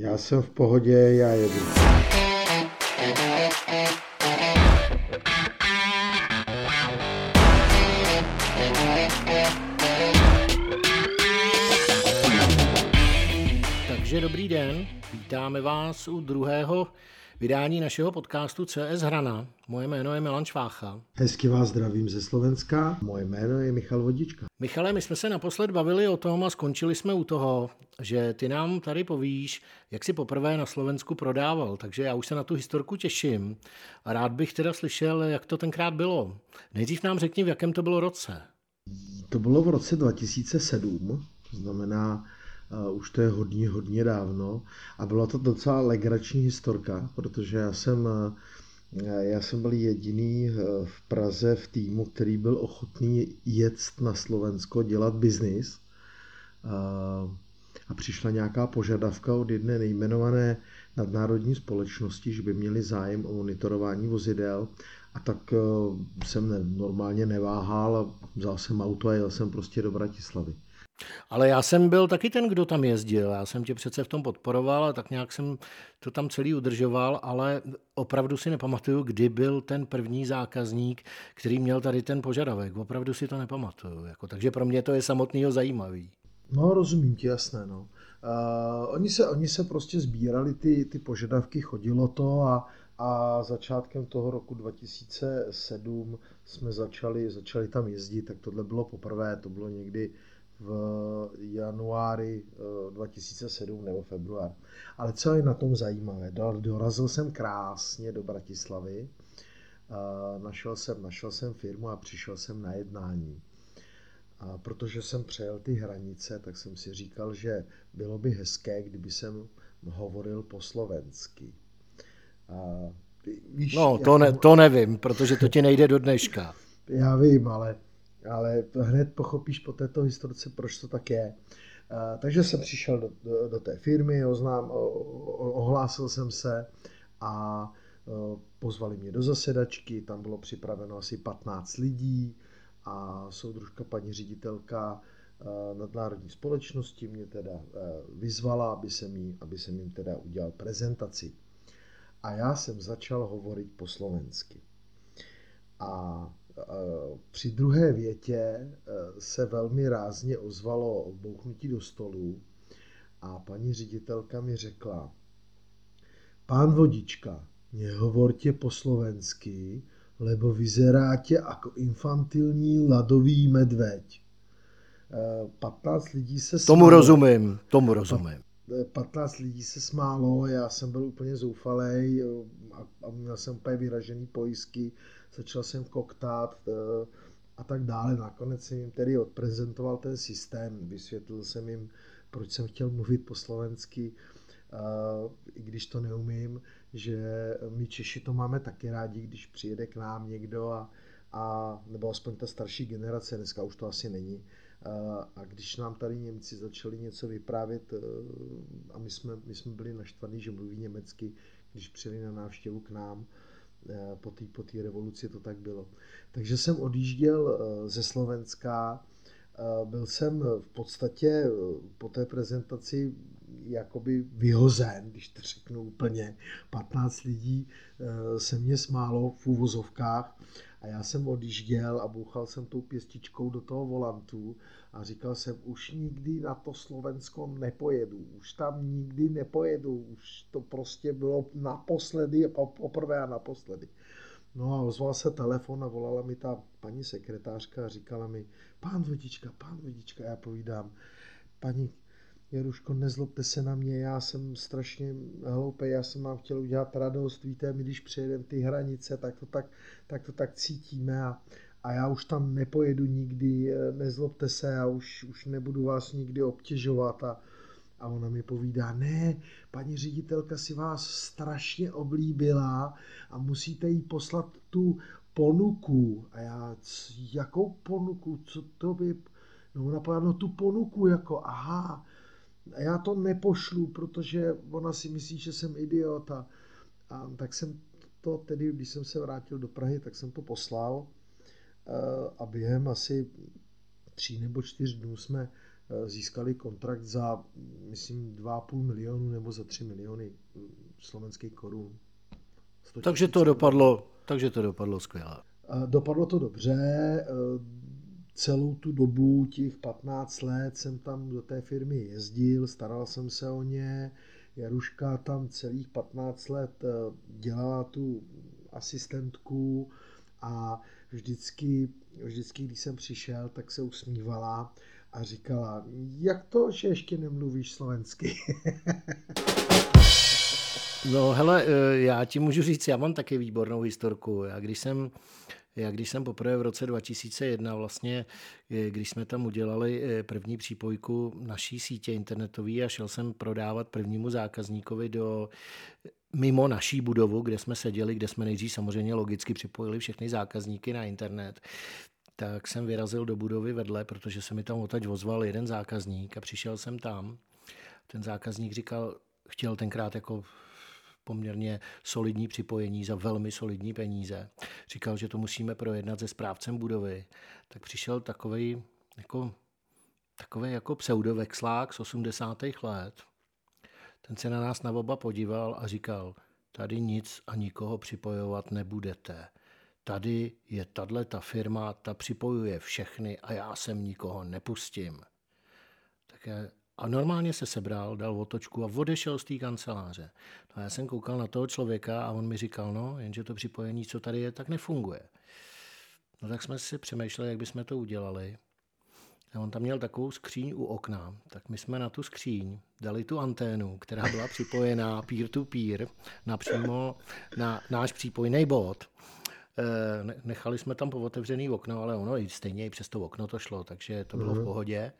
Já jsem v pohodě, já jedu. Takže dobrý den, vítáme vás u druhého vydání našeho podcastu CS Hrana. Moje jméno je Milan Čvácha. Hezky vás zdravím ze Slovenska. Moje jméno je Michal Vodička. Michale, my jsme se naposled bavili o tom a skončili jsme u toho, že ty nám tady povíš, jak si poprvé na Slovensku prodával, takže já už se na tu historku těším. A rád bych teda slyšel, jak to tenkrát bylo. Nejdřív nám řekni, v jakém to bylo roce. To bylo v roce 2007, to znamená, uh, už to je hodně, hodně dávno. A byla to docela legrační historka, protože já jsem, uh, já jsem byl jediný uh, v Praze v týmu, který byl ochotný jet na Slovensko dělat biznis. A přišla nějaká požadavka od jedné nejmenované nadnárodní společnosti, že by měli zájem o monitorování vozidel a tak jsem ne, normálně neváhal vzal jsem auto a jel jsem prostě do Bratislavy. Ale já jsem byl taky ten, kdo tam jezdil. Já jsem tě přece v tom podporoval a tak nějak jsem to tam celý udržoval, ale opravdu si nepamatuju, kdy byl ten první zákazník, který měl tady ten požadavek. Opravdu si to nepamatuju. Jako, takže pro mě to je samotného zajímavý. No, rozumím ti, jasné. No. Uh, oni, se, oni se prostě sbírali ty, ty požadavky, chodilo to a, a začátkem toho roku 2007 jsme začali, začali tam jezdit, tak tohle bylo poprvé, to bylo někdy v januári 2007 nebo február. Ale co je na tom zajímavé, dorazil jsem krásně do Bratislavy, našel jsem, našel jsem firmu a přišel jsem na jednání. A protože jsem přejel ty hranice, tak jsem si říkal, že bylo by hezké, kdyby jsem hovoril po slovensky. A, víš, no, to, ne, to nevím, protože to ti nejde do dneška. Já vím, ale, ale hned pochopíš po této historice, proč to tak je. Takže jsem přišel do, do, do té firmy, oznám, ohlásil jsem se a pozvali mě do zasedačky, tam bylo připraveno asi 15 lidí, a soudružka paní ředitelka nadnárodní společnosti mě teda eh, vyzvala, aby jsem, jí, aby jsem jim teda udělal prezentaci. A já jsem začal hovorit po slovensky. A při druhé větě se velmi rázně ozvalo bouchnutí do stolu a paní ředitelka mi řekla, pán Vodička, nehovorte po slovensky, lebo vyzeráte jako infantilní ladový medveď. 15 eh, lidí se. Tomu rozumím, tomu rozumím. 15 eh, lidí se smálo, já jsem byl úplně zoufalý a, a měl jsem úplně vyražený pojistky, začal jsem koktát eh, a tak dále. Nakonec jsem jim tedy odprezentoval ten systém, vysvětlil jsem jim, proč jsem chtěl mluvit po slovensky, i když to neumím že my Češi to máme taky rádi, když přijede k nám někdo a, a nebo aspoň ta starší generace, dneska už to asi není, a když nám tady Němci začali něco vyprávět e, a my jsme, my jsme byli naštvaní, že mluví německy, když přijeli na návštěvu k nám, e, po té po revoluci to tak bylo. Takže jsem odjížděl e, ze Slovenska, byl jsem v podstatě po té prezentaci jakoby vyhozen, když to řeknu úplně. 15 lidí eh, se mě smálo v úvozovkách a já jsem odjížděl a bouchal jsem tou pěstičkou do toho volantu a říkal jsem, už nikdy na to Slovensko nepojedu, už tam nikdy nepojedu, už to prostě bylo naposledy, poprvé a naposledy. No a ozval se telefon a volala mi ta paní sekretářka a říkala mi, pán vodička, pán vodička, já povídám, paní Jeruško, nezlobte se na mě, já jsem strašně hloupý, já jsem vám chtěl udělat radost, víte, my když přejedeme ty hranice, tak to tak, tak, to tak cítíme a, a já už tam nepojedu nikdy, nezlobte se, já už, už nebudu vás nikdy obtěžovat a, a ona mi povídá, ne, paní ředitelka si vás strašně oblíbila a musíte jí poslat tu ponuku. A já, jakou ponuku, co to by... No ona povedala, no tu ponuku, jako aha, a já to nepošlu, protože ona si myslí, že jsem idiot. A, tak jsem to tedy, když jsem se vrátil do Prahy, tak jsem to poslal eh, a během asi tří nebo čtyř dnů jsme získali kontrakt za, myslím, 2,5 milionu nebo za 3 miliony slovenských korun. Takže to dopadlo, takže to dopadlo skvěle. Dopadlo to dobře. Celou tu dobu, těch 15 let, jsem tam do té firmy jezdil, staral jsem se o ně. Jaruška tam celých 15 let dělala tu asistentku a vždycky, vždycky, když jsem přišel, tak se usmívala a říkala, jak to, že ještě nemluvíš slovensky? no hele, eh, já ti můžu říct, já mám taky výbornou historku. Já když jsem já když jsem poprvé v roce 2001 vlastně, eh, když jsme tam udělali eh, první přípojku naší sítě internetové a šel jsem prodávat prvnímu zákazníkovi do mimo naší budovu, kde jsme seděli, kde jsme nejdřív samozřejmě logicky připojili všechny zákazníky na internet, tak jsem vyrazil do budovy vedle, protože se mi tam otač ozval jeden zákazník a přišel jsem tam. Ten zákazník říkal, chtěl tenkrát jako poměrně solidní připojení za velmi solidní peníze. Říkal, že to musíme projednat se správcem budovy. Tak přišel takový jako, takový jako pseudovexlák z 80. let. Ten se na nás na oba podíval a říkal, tady nic a nikoho připojovat nebudete. Tady je tahle ta firma, ta připojuje všechny a já sem nikoho nepustím. Tak je, a normálně se sebral, dal otočku a odešel z té kanceláře. No a já jsem koukal na toho člověka a on mi říkal, no, jenže to připojení, co tady je, tak nefunguje. No tak jsme si přemýšleli, jak bychom to udělali. A on tam měl takovou skříň u okna, tak my jsme na tu skříň dali tu anténu, která byla připojená peer-to-peer napřímo na náš přípojný bod. Eh, nechali jsme tam otevřený okno, ale ono i stejně i přes to okno to šlo, takže to bylo v mhm. pohodě.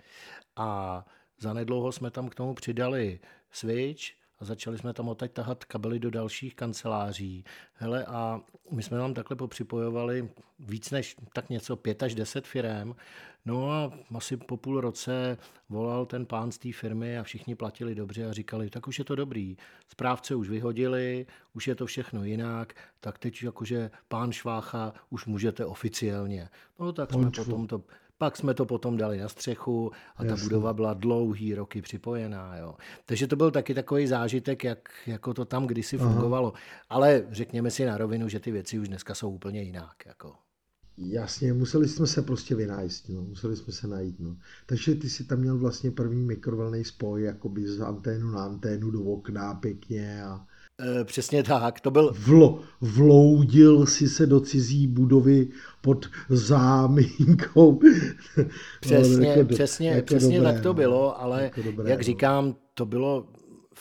A zanedlouho jsme tam k tomu přidali switch, a začali jsme tam odtaď tahat kabely do dalších kanceláří. Hele, a my jsme tam takhle popřipojovali víc než tak něco, pět až deset firm. No a asi po půl roce volal ten pán z té firmy a všichni platili dobře a říkali, tak už je to dobrý. Správce už vyhodili, už je to všechno jinak, tak teď jakože pán Švácha už můžete oficiálně. No tak jsme potom to pak jsme to potom dali na střechu a ta Jasně. budova byla dlouhý roky připojená. Jo. Takže to byl taky takový zážitek, jak, jako to tam kdysi Aha. fungovalo. Ale řekněme si na rovinu, že ty věci už dneska jsou úplně jinak. Jako. Jasně, museli jsme se prostě vynájst, no. museli jsme se najít. No. Takže ty si tam měl vlastně první mikrovlný spoj, jakoby z anténu na anténu do okna pěkně a Eh, přesně tak, to byl... Vlo, vloudil si se do cizí budovy pod záminkou. Přesně, jako, přesně, jako přesně dobré, tak to no. bylo, ale jako dobré, jak no. říkám, to bylo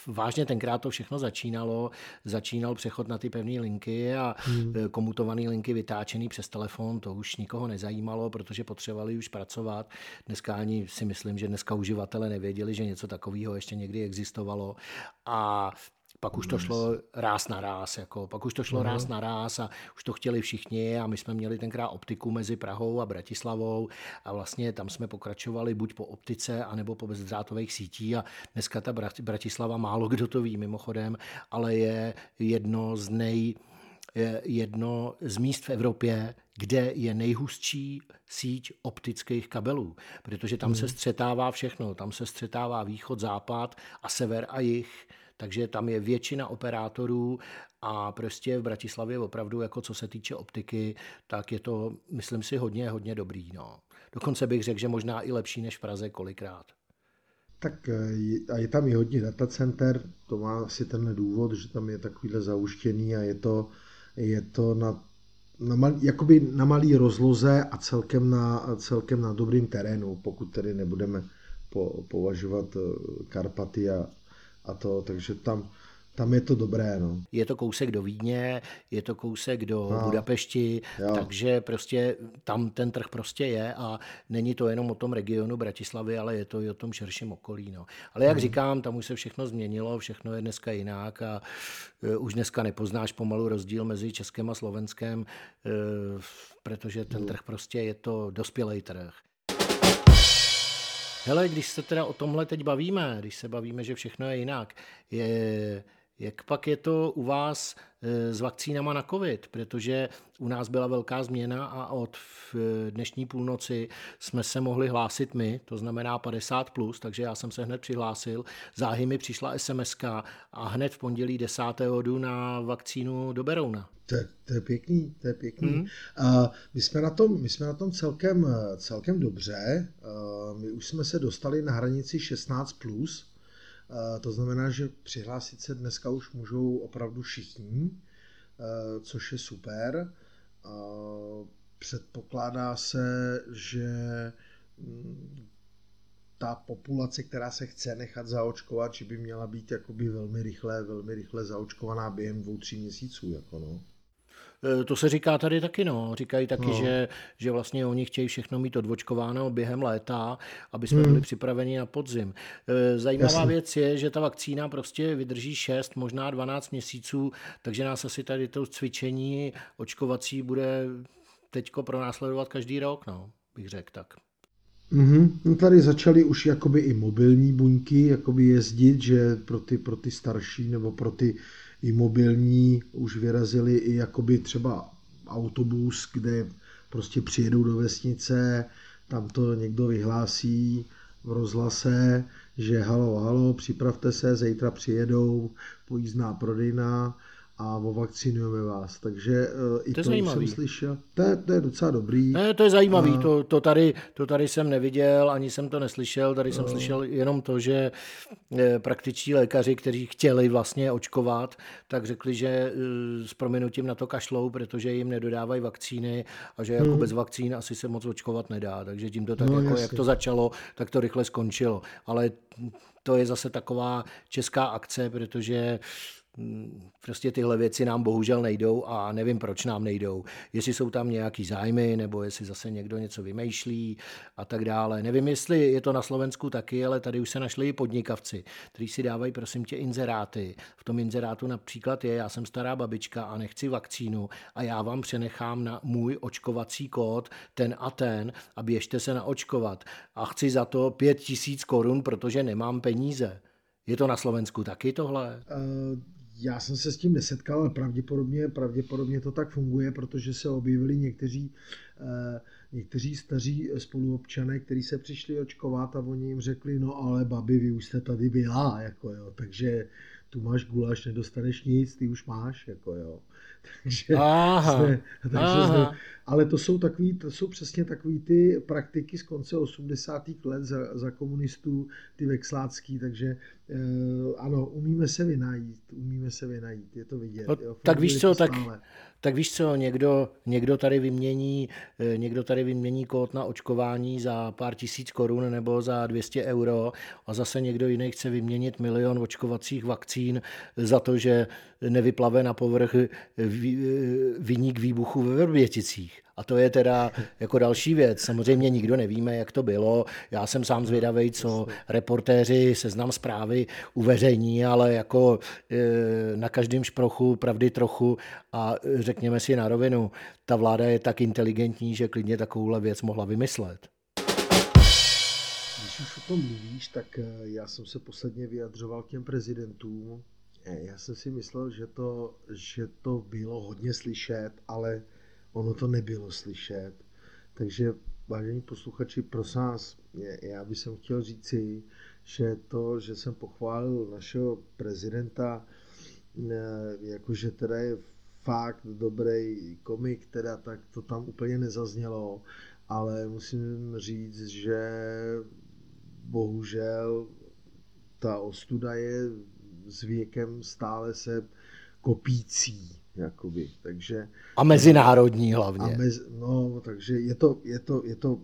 vážně tenkrát to všechno začínalo. Začínal přechod na ty pevné linky a hmm. Eh, komutované linky vytáčený přes telefon, to už nikoho nezajímalo, protože potřebovali už pracovat. Dneska ani si myslím, že dneska uživatele nevěděli, že něco takového ještě někdy existovalo. A pak už to šlo ráz na ráz, jako, pak už to šlo ráz na ráz a už to chtěli všichni a my jsme měli tenkrát optiku mezi Prahou a Bratislavou a vlastně tam jsme pokračovali buď po optice, anebo po bezdrátových sítí a dneska ta Bratislava málo kdo to ví mimochodem, ale je jedno z nej, jedno z míst v Evropě, kde je nejhustší síť optických kabelů, protože tam hmm. se střetává všechno, tam se střetává východ, západ a sever a jih takže tam je většina operátorů a prostě v Bratislavě opravdu, jako co se týče optiky, tak je to, myslím si, hodně, hodně dobrý. No. Dokonce bych řekl, že možná i lepší než v Praze kolikrát. Tak eh, a je tam i hodně datacenter, to má asi tenhle důvod, že tam je takovýhle zauštěný a je to, je to na, na, mal, jakoby na malý rozloze a celkem na, celkem na dobrým terénu, pokud tedy nebudeme po, považovat eh, Karpaty a, a to, takže tam, tam je to dobré. No. Je to kousek do Vídně, je to kousek do no, Budapešti, jo. takže prostě tam ten trh prostě je a není to jenom o tom regionu Bratislavy, ale je to i o tom širším okolí. No. Ale jak hmm. říkám, tam už se všechno změnilo, všechno je dneska jinak a uh, už dneska nepoznáš pomalu rozdíl mezi Českem a Slovenskem, uh, protože ten trh prostě je to dospělý trh. Hele, když se teda o tomhle teď bavíme, když se bavíme, že všechno je jinak, je, Jak pak je to u vás eh, s vakcínama na COVID? Protože u nás byla velká změna a od dnešní půlnoci jsme se mohli hlásit my, to znamená 50+, plus, takže já jsem se hned přihlásil. Záhy mi přišla SMS a hned v pondělí 10. jdu na vakcínu do Berouna. To, to je pěkný, to je pěkný. Mm. Uh, my, jsme na tom, my jsme na tom celkem, celkem dobře. Uh, my už jsme se dostali na hranici 16+, plus, to znamená, že přihlásit se dneska už můžou opravdu všichni, uh, což je super. Uh, předpokládá se, že mm, ta populace, která se chce nechat zaočkovat, že by měla být jakoby velmi rychle, velmi rychle zaočkovaná během dvou, tří měsíců. Jako no. E, to se říká tady taky, no. Říkají taky, no. že, že vlastně oni chtějí všechno mít odvočkováno během léta, aby jsme hmm. byli připraveni na podzim. E, zajímavá Jasně. věc je, že ta vakcína prostě vydrží 6, možná 12 měsíců, takže nás asi tady to cvičení očkovací bude teďko pronásledovat každý rok, no, bych řekl tak. Mm-hmm. No tady začaly už jakoby i mobilní buňky jakoby jezdit, že pro ty, pro ty starší nebo pro ty i mobilní už vyrazili i jakoby třeba autobus, kde prostě přijedou do vesnice, tam to někdo vyhlásí v rozhlase, že halo, halo, připravte se, zítra přijedou, pojízdná prodejna, a ovakcinujeme vás. Takže uh, i to, to jsem slyšel. To je, to je docela dobrý. Ne, to je zajímavý. A... To, to, tady, to tady jsem neviděl, ani jsem to neslyšel. Tady jsem uh... slyšel jenom to, že eh, praktičtí lékaři, kteří chtěli vlastně očkovat, tak řekli, že eh, s proměnutím na to kašlou, protože jim nedodávají vakcíny a že jako hmm. bez vakcín asi se moc očkovat nedá. Takže tím to tak, no, jako, jak to začalo, tak to rychle skončilo. Ale to je zase taková česká akce, protože Prostě tyhle věci nám bohužel nejdou a nevím, proč nám nejdou. Jestli jsou tam nějaký zájmy, nebo jestli zase někdo něco vymýšlí a tak dále. Nevím, jestli je to na Slovensku taky, ale tady už se našli i podnikavci, kteří si dávají, prosím tě, inzeráty. V tom inzerátu například je, já jsem stará babička a nechci vakcínu a já vám přenechám na můj očkovací kód ten a ten a běžte se naočkovat. A chci za to pět tisíc korun, protože nemám peníze. Je to na Slovensku taky tohle? Uh já jsem se s tím nesetkal, ale pravděpodobně, pravděpodobně to tak funguje, protože se objevili někteří, eh, někteří staří spoluobčané, kteří se přišli očkovat a oni jim řekli, no ale babi, vy už jste tady byla, jako jo, takže tu máš gulaš, nedostaneš nic, ty už máš, jako jo. Takže aha, jsme, takže aha. Jsme, ale to jsou, takový, to jsou přesně takové ty praktiky z konce 80. let za, za komunistů, ty vexlácký, takže e, ano, umíme se vynajít, umíme se vynajít, je to vidět. No, jo, tak víš co, tak, tak víš co, někdo, někdo, tady vymění, eh, někdo tady vymění kód na očkování za pár tisíc korun nebo za 200 euro a zase někdo jiný chce vyměnit milion očkovacích vakcín za to, že nevyplave na povrch vyník výbuchu ve Vrběticích. A to je teda jako další věc. Samozřejmě nikdo nevíme, jak to bylo. Já jsem sám zvědavý, co reportéři seznam zprávy uveřejní, ale jako e, na každém šprochu pravdy trochu a řekněme si na rovinu, ta vláda je tak inteligentní, že klidně takovouhle věc mohla vymyslet. Když už o tom mluvíš, tak e, já jsem se posledně vyjadřoval k těm prezidentům. E, já jsem si myslel, že to, že to bylo hodně slyšet, ale ono to nebylo slyšet. Takže vážení posluchači, prosím vás, já bych chtěl říci, že to, že jsem pochválil našeho prezidenta, jakože teda je fakt dobrý komik, teda tak to tam úplně nezaznělo, ale musím říct, že bohužel ta ostuda je s věkem stále se kopící. Jakoby, takže, a mezinárodní hlavně. A mez, no, takže je to, je to, je to,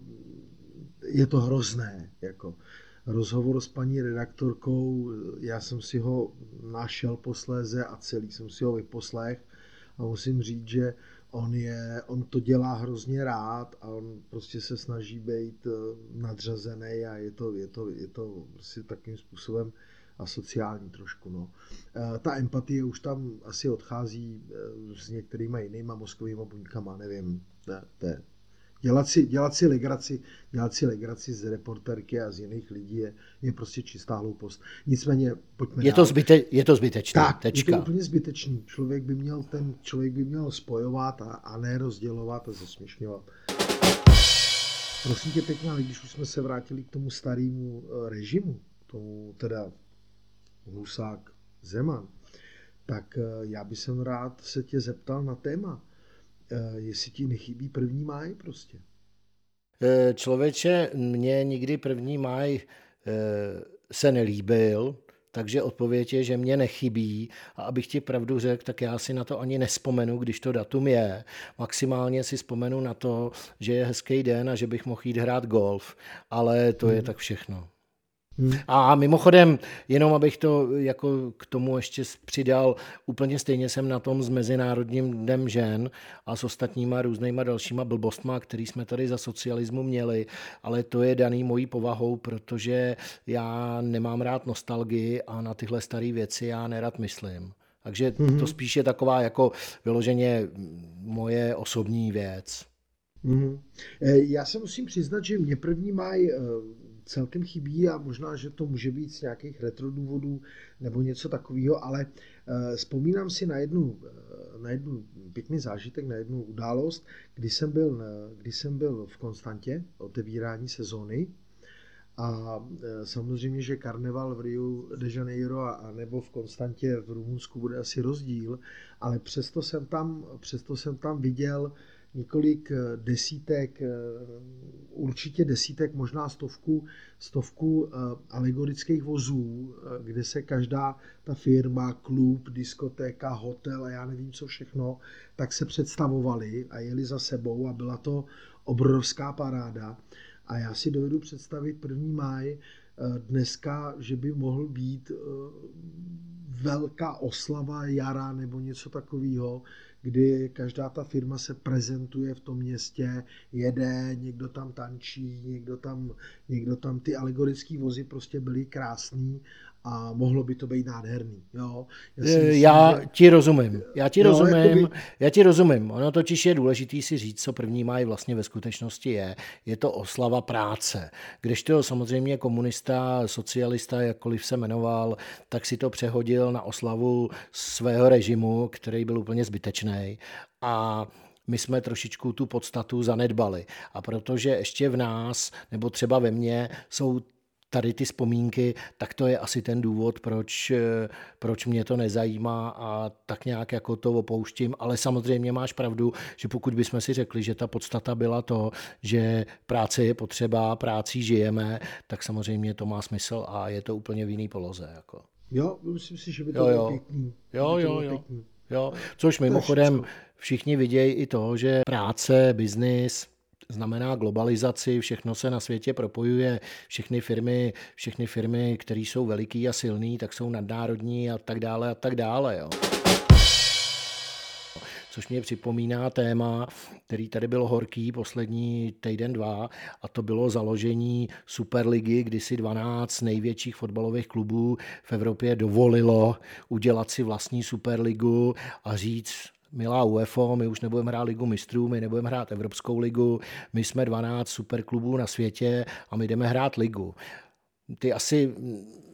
je to hrozné. Jako. Rozhovor s paní redaktorkou, já jsem si ho našel posléze a celý jsem si ho vyposlech a musím říct, že on, je, on to dělá hrozně rád a on prostě se snaží být eh, nadřazený a je to, je to, je to prostě takým způsobem a sociální trošku. No. E, ta empatie už tam asi odchází e, s některýma jinýma mozkovými buňkama, nevím, ne, je Dělat si, dělat si legraci, dělat si legraci z reporterky a z jiných lidí je, je prostě čistá hloupost. Nicméně, pojďme je to, zbyte, je to zbytečné. Tak, tečka. je to úplně zbytečný. Člověk by měl, ten člověk by měl spojovat a, a ne rozdělovat a zesměšňovat. Prosím tě pěkně, ale když už jsme se vrátili k tomu starému eh, režimu, tomu teda Husák Zeman, tak eh, já bych jsem rád se tě zeptal na téma, eh, jestli ti nechybí první máj prostě. Člověče, mě nikdy první máj se nelíbil, takže odpověď je, že mě nechybí a abych ti pravdu řekl, tak já si na to ani nespomenu, když to datum je. Maximálně si vzpomenu na to, že je hezký den a že bych mohl jít hrát golf, ale to hmm. je tak všechno. Hmm. A mimochodem, jenom abych to jako k tomu ještě přidal, úplně stejně jsem na tom s Mezinárodním dnem žen a s ostatníma různýma dalšíma blbostma, který jsme tady za socialismu měli, ale to je daný mojí povahou, protože já nemám rád nostalgii a na tyhle staré věci já nerad myslím. Takže mm-hmm. to spíš je taková jako vyloženě moje osobní věc. Mm-hmm. Já se musím přiznat, že mě první maj eh, celkem chybí a možná, že to může být z nějakých retro důvodů nebo něco takového, ale uh, vzpomínám si na jednu, uh, na jednu pěkný zážitek, na jednu událost, kdy jsem byl, kdy jsem byl v Konstantě, otevírání sezóny. A uh, samozřejmě, že karneval v Rio de Janeiro a, a nebo v Konstantě v Rumunsku bude asi rozdíl, ale přesto jsem tam, přesto jsem tam viděl několik eh, desítek, eh, určitě desítek, možná stovku, stovku eh, alegorických vozů, kde se každá ta firma, klub, diskotéka, hotel a já nevím co všechno, tak se představovali a jeli za sebou a byla to obrovská paráda. A já si dovedu představit první máj dneska, že by mohl být velká oslava jara nebo něco takového, kdy každá ta firma se prezentuje v tom městě, jede, někdo tam tančí, někdo tam, někdo tam ty alegorické vozy prostě byly krásný a mohlo by to být nádherný. Jo? Já, myslím, já že... ti rozumím. Já ti jo, rozumím. Jakoby... Já ti rozumím. Ono totiž je důležité si říct, co první máj vlastně ve skutečnosti je. Je to oslava práce. Když to samozřejmě komunista, socialista, jakkoliv se jmenoval, tak si to přehodil na oslavu svého režimu, který byl úplně zbytečný. A my jsme trošičku tu podstatu zanedbali. A protože ještě v nás, nebo třeba ve mně, jsou tady ty vzpomínky, tak to je asi ten důvod, proč, eh, proč mě to nezajímá a tak nějak jako to opouštím. Ale samozřejmě máš pravdu, že pokud bychom si řekli, že ta podstata byla to, že práce je potřeba, práci žijeme, tak samozřejmě to má smysl a je to úplně v jiný poloze. Jako. Jo, myslím si, že by to jo, bylo pěkný. Jo, jo, jo. jo. Což mimochodem všichni vidějí i to, že práce, biznis, znamená globalizaci, všechno se na světě propojuje, všechny firmy, všechny firmy, které jsou veliký a silný, tak jsou nadnárodní a tak dále a tak dále. Jo. Což mě připomíná téma, který tady byl horký poslední týden, dva, a to bylo založení Superligy, kdy si 12 největších fotbalových klubů v Evropě dovolilo udělat si vlastní Superligu a říct, milá UEFO, my už nebudeme hrát ligu mistrů, my nebudeme hrát Evropskou ligu, my jsme 12 superklubů na světě a my jdeme hrát ligu. Ty asi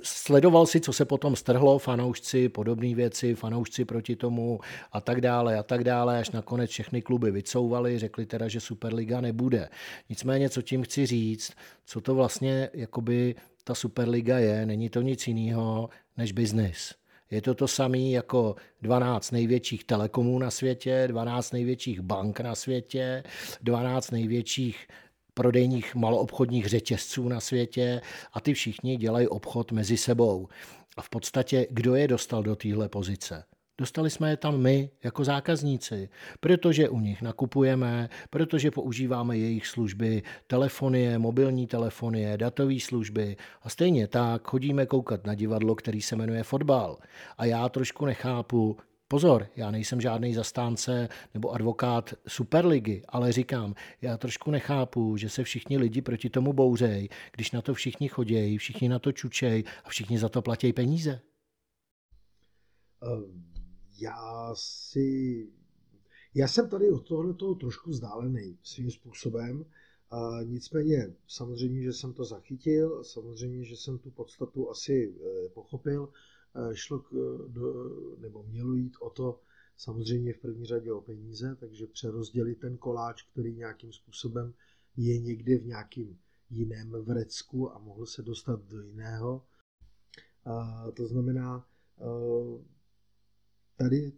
sledoval si, co se potom strhlo, fanoušci, podobné věci, fanoušci proti tomu a tak dále a tak dále, až nakonec všechny kluby vycouvali, řekli teda, že Superliga nebude. Nicméně, co tím chci říct, co to vlastně jakoby ta Superliga je, není to nic jiného než biznis. Je to to samé jako 12 největších telekomů na světě, 12 největších bank na světě, 12 největších prodejních maloobchodních řetězců na světě a ty všichni dělají obchod mezi sebou. A v podstatě, kdo je dostal do téhle pozice? Dostali jsme je tam my jako zákazníci, protože u nich nakupujeme, protože používáme jejich služby, telefonie, mobilní telefonie, datové služby a stejně tak chodíme koukat na divadlo, který se jmenuje fotbal. A já trošku nechápu, Pozor, já nejsem žádný zastánce nebo advokát Superligy, ale říkám, já trošku nechápu, že se všichni lidi proti tomu bouřej, když na to všichni chodějí, všichni na to čučej a všichni za to platí peníze. Um já si Já jsem tady od tohle toho trošku vzdálený svým způsobem. A nicméně, samozřejmě, že jsem to zachytil, samozřejmě, že jsem tu podstatu asi eh, pochopil. Eh, šlo k, do, nebo mělo jít o to, samozřejmě v první řadě o peníze, takže přerozdělit ten koláč, který nějakým způsobem je někde v nějakým jiném vrecku a mohl se dostat do jiného. A to znamená, tady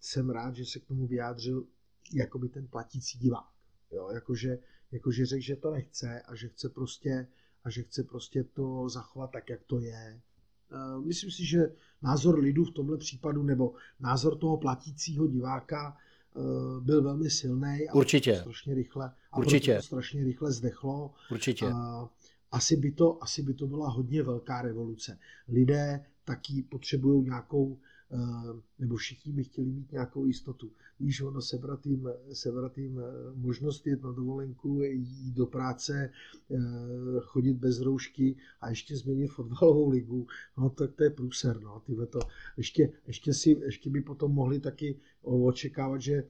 jsem rád, že se k tomu vyjádřil jakoby ten platící divák. Jo, jakože, jakože řekl, že to nechce a že chce prostě a že chce prostě to zachovat tak, jak to je. Eh, myslím si, že názor lidu v tomhle případu, nebo názor toho platícího diváka eh, byl velmi silný a Určitě. Strašně rychle, a Určitě. to strašně rychle zdechlo. Určitě. A asi by, to, asi by to byla hodně velká revoluce. Lidé taky potřebují nějakou nebo všichni by chtěli mít nějakou jistotu. Víš, ono sebrat jim, sebrat jim eh, možnost jít na dovolenku, jít do práce, eh, chodit bez roušky a ještě změnit fotbalovou ligu, no tak to je průser, no, tyhle to. Ještě, ještě, si, ještě by potom mohli taky očekávat, že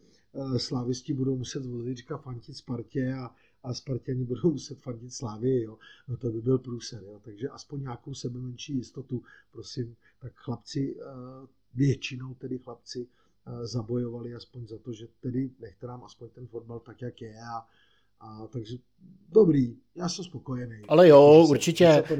slávisti budou muset vozíčka fantit Spartě a, a Spartěni budou muset fandit Slávy, jo. No to by byl průser, jo. Takže aspoň nějakou sebe menší jistotu, prosím, tak chlapci většinou tedy chlapci eh, zabojovali aspoň za to, že tedy nechte nám aspoň ten fotbal tak, jak je a, a takže dobrý, já jsem spokojený. Ale jo, se, určitě. To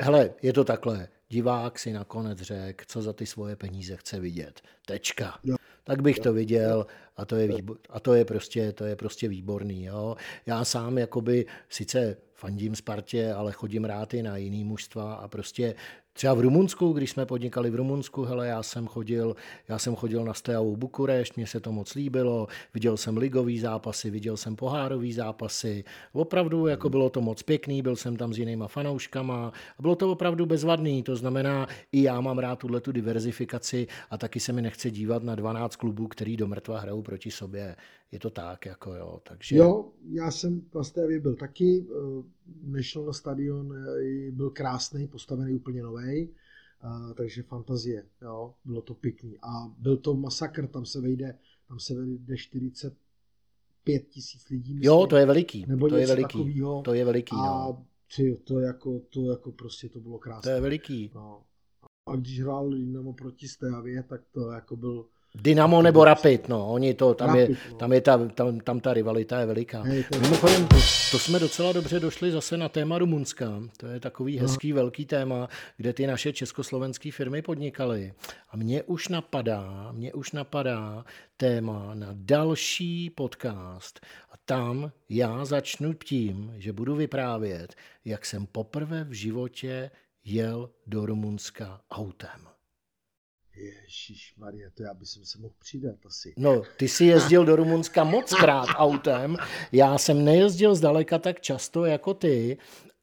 Hele, je to takhle. Divák si nakonec řekl, co za ty svoje peníze chce vidět. Tečka. Jo. Tak bych jo. to viděl a to je, výbor, a to je prostě, to je prostě výborný. Jo. Já sám jakoby sice fandím Spartě, ale chodím rád i na jiný mužstva a prostě Třeba v Rumunsku, když jsme podnikali v Rumunsku, hele, já jsem chodil, já jsem chodil na Steaua Bukurešť, mně se to moc líbilo, viděl jsem ligový zápasy, viděl jsem pohárový zápasy, opravdu jako bylo to moc pěkný, byl jsem tam s jinýma fanouškama a bylo to opravdu bezvadný, to znamená, i já mám rád tuhle tu diverzifikaci a taky se mi nechce dívat na 12 klubů, který do mrtva hrajou proti sobě. Je to tak, jako jo, takže... Jo, já jsem v Stévě byl taky, eh, nešel na stadion, eh, byl krásný, postavený úplně nový, eh, takže fantazie, jo, bylo to pěkný. A byl to masakr, tam se vejde, tam se vejde 45 tisíc lidí. Myslím, jo, to je veliký, nebo to je veliký, takovýho. to je veliký, a no. Ty, to jako, to jako prostě to bylo krásné. To je veliký. No. A když hrál Dynamo proti Stévě, tak to jako byl Dynamo nebo Rapid, no, oni to, tam, Rapid, je, no. tam, je ta, tam, tam ta rivalita je veliká. Hej, to... Mimochodem, to, to jsme docela dobře došli zase na téma Rumunska. To je takový hezký no. velký téma, kde ty naše československé firmy podnikaly. A mě už napadá, mě už napadá téma na další podcast. A tam já začnu tím, že budu vyprávět, jak jsem poprvé v životě jel do Rumunska autem. Ježíš Maria, to já bych se mohl přidat asi. No, ty jsi jezdil do Rumunska moc krát autem. Já jsem nejezdil zdaleka tak často jako ty,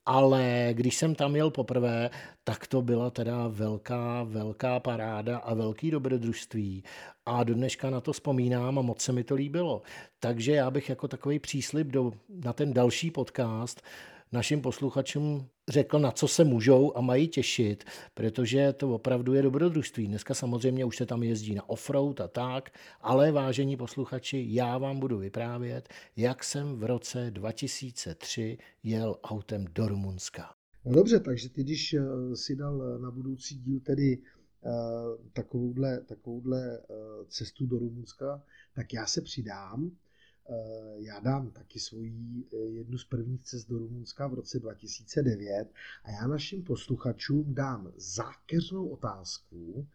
ale když jsem tam jel poprvé, tak to byla teda velká, velká paráda a velký dobrodružství. A do dneška na to vzpomínám a moc se mi to líbilo. Takže já bych jako takový příslip do, na ten další podcast našim posluchačům řekl, na co se můžou a mají těšit, protože to opravdu je dobrodružství. Dneska samozřejmě už se tam jezdí na offroad a tak, ale vážení posluchači, já vám budu vyprávět, jak jsem v roce 2003 jel autem do Rumunska. No dobře, takže ty, když eh, si dal na budoucí díl tedy eh, takovouhle, takovouhle eh, cestu do Rumunska, tak já se přidám Eh, já dám taky svoji eh, jednu z prvních cest do Rumunska v roce 2009 a já našim posluchačům dám zákeřnou otázku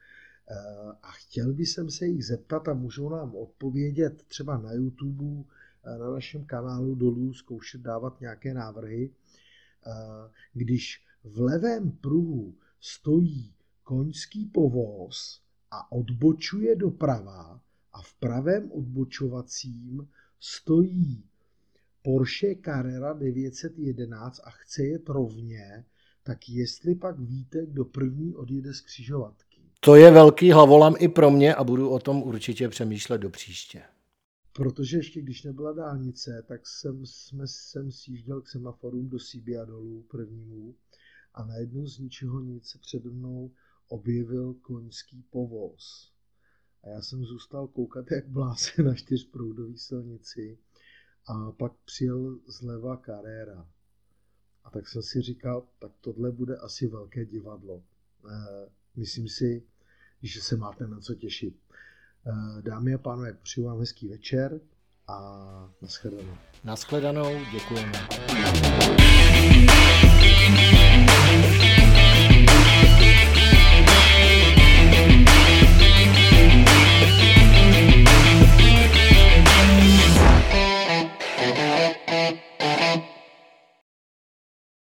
eh, a chtěl bych se jich zeptat a můžou nám odpovědět třeba na YouTube, na našem kanálu dolů, zkoušet dávat nějaké návrhy. Když v levém pruhu stojí koňský povoz a odbočuje doprava a v pravém odbočovacím stojí Porsche Carrera 911 a chce jet rovně, tak jestli pak víte, kdo první odjede z křižovatky. To je velký hlavolam i pro mě a budu o tom určitě přemýšlet do příště. Protože ještě když nebyla dálnice, tak jsem, jsme, jsem sjížděl k semaforům do Sibia dolů prvnímu a najednou z ničeho nic se přede mnou objevil koňský povoz. A já jsem zůstal koukat jak bláze na čtyřproudové silnici a pak přijel zleva Carrera. A tak jsem si říkal, tak tohle bude asi velké divadlo. Eh, myslím si, že se máte na co těšit. Eh, dámy a pánové, přeju vám hezký večer a nashledanou. Nashledanou, děkujeme.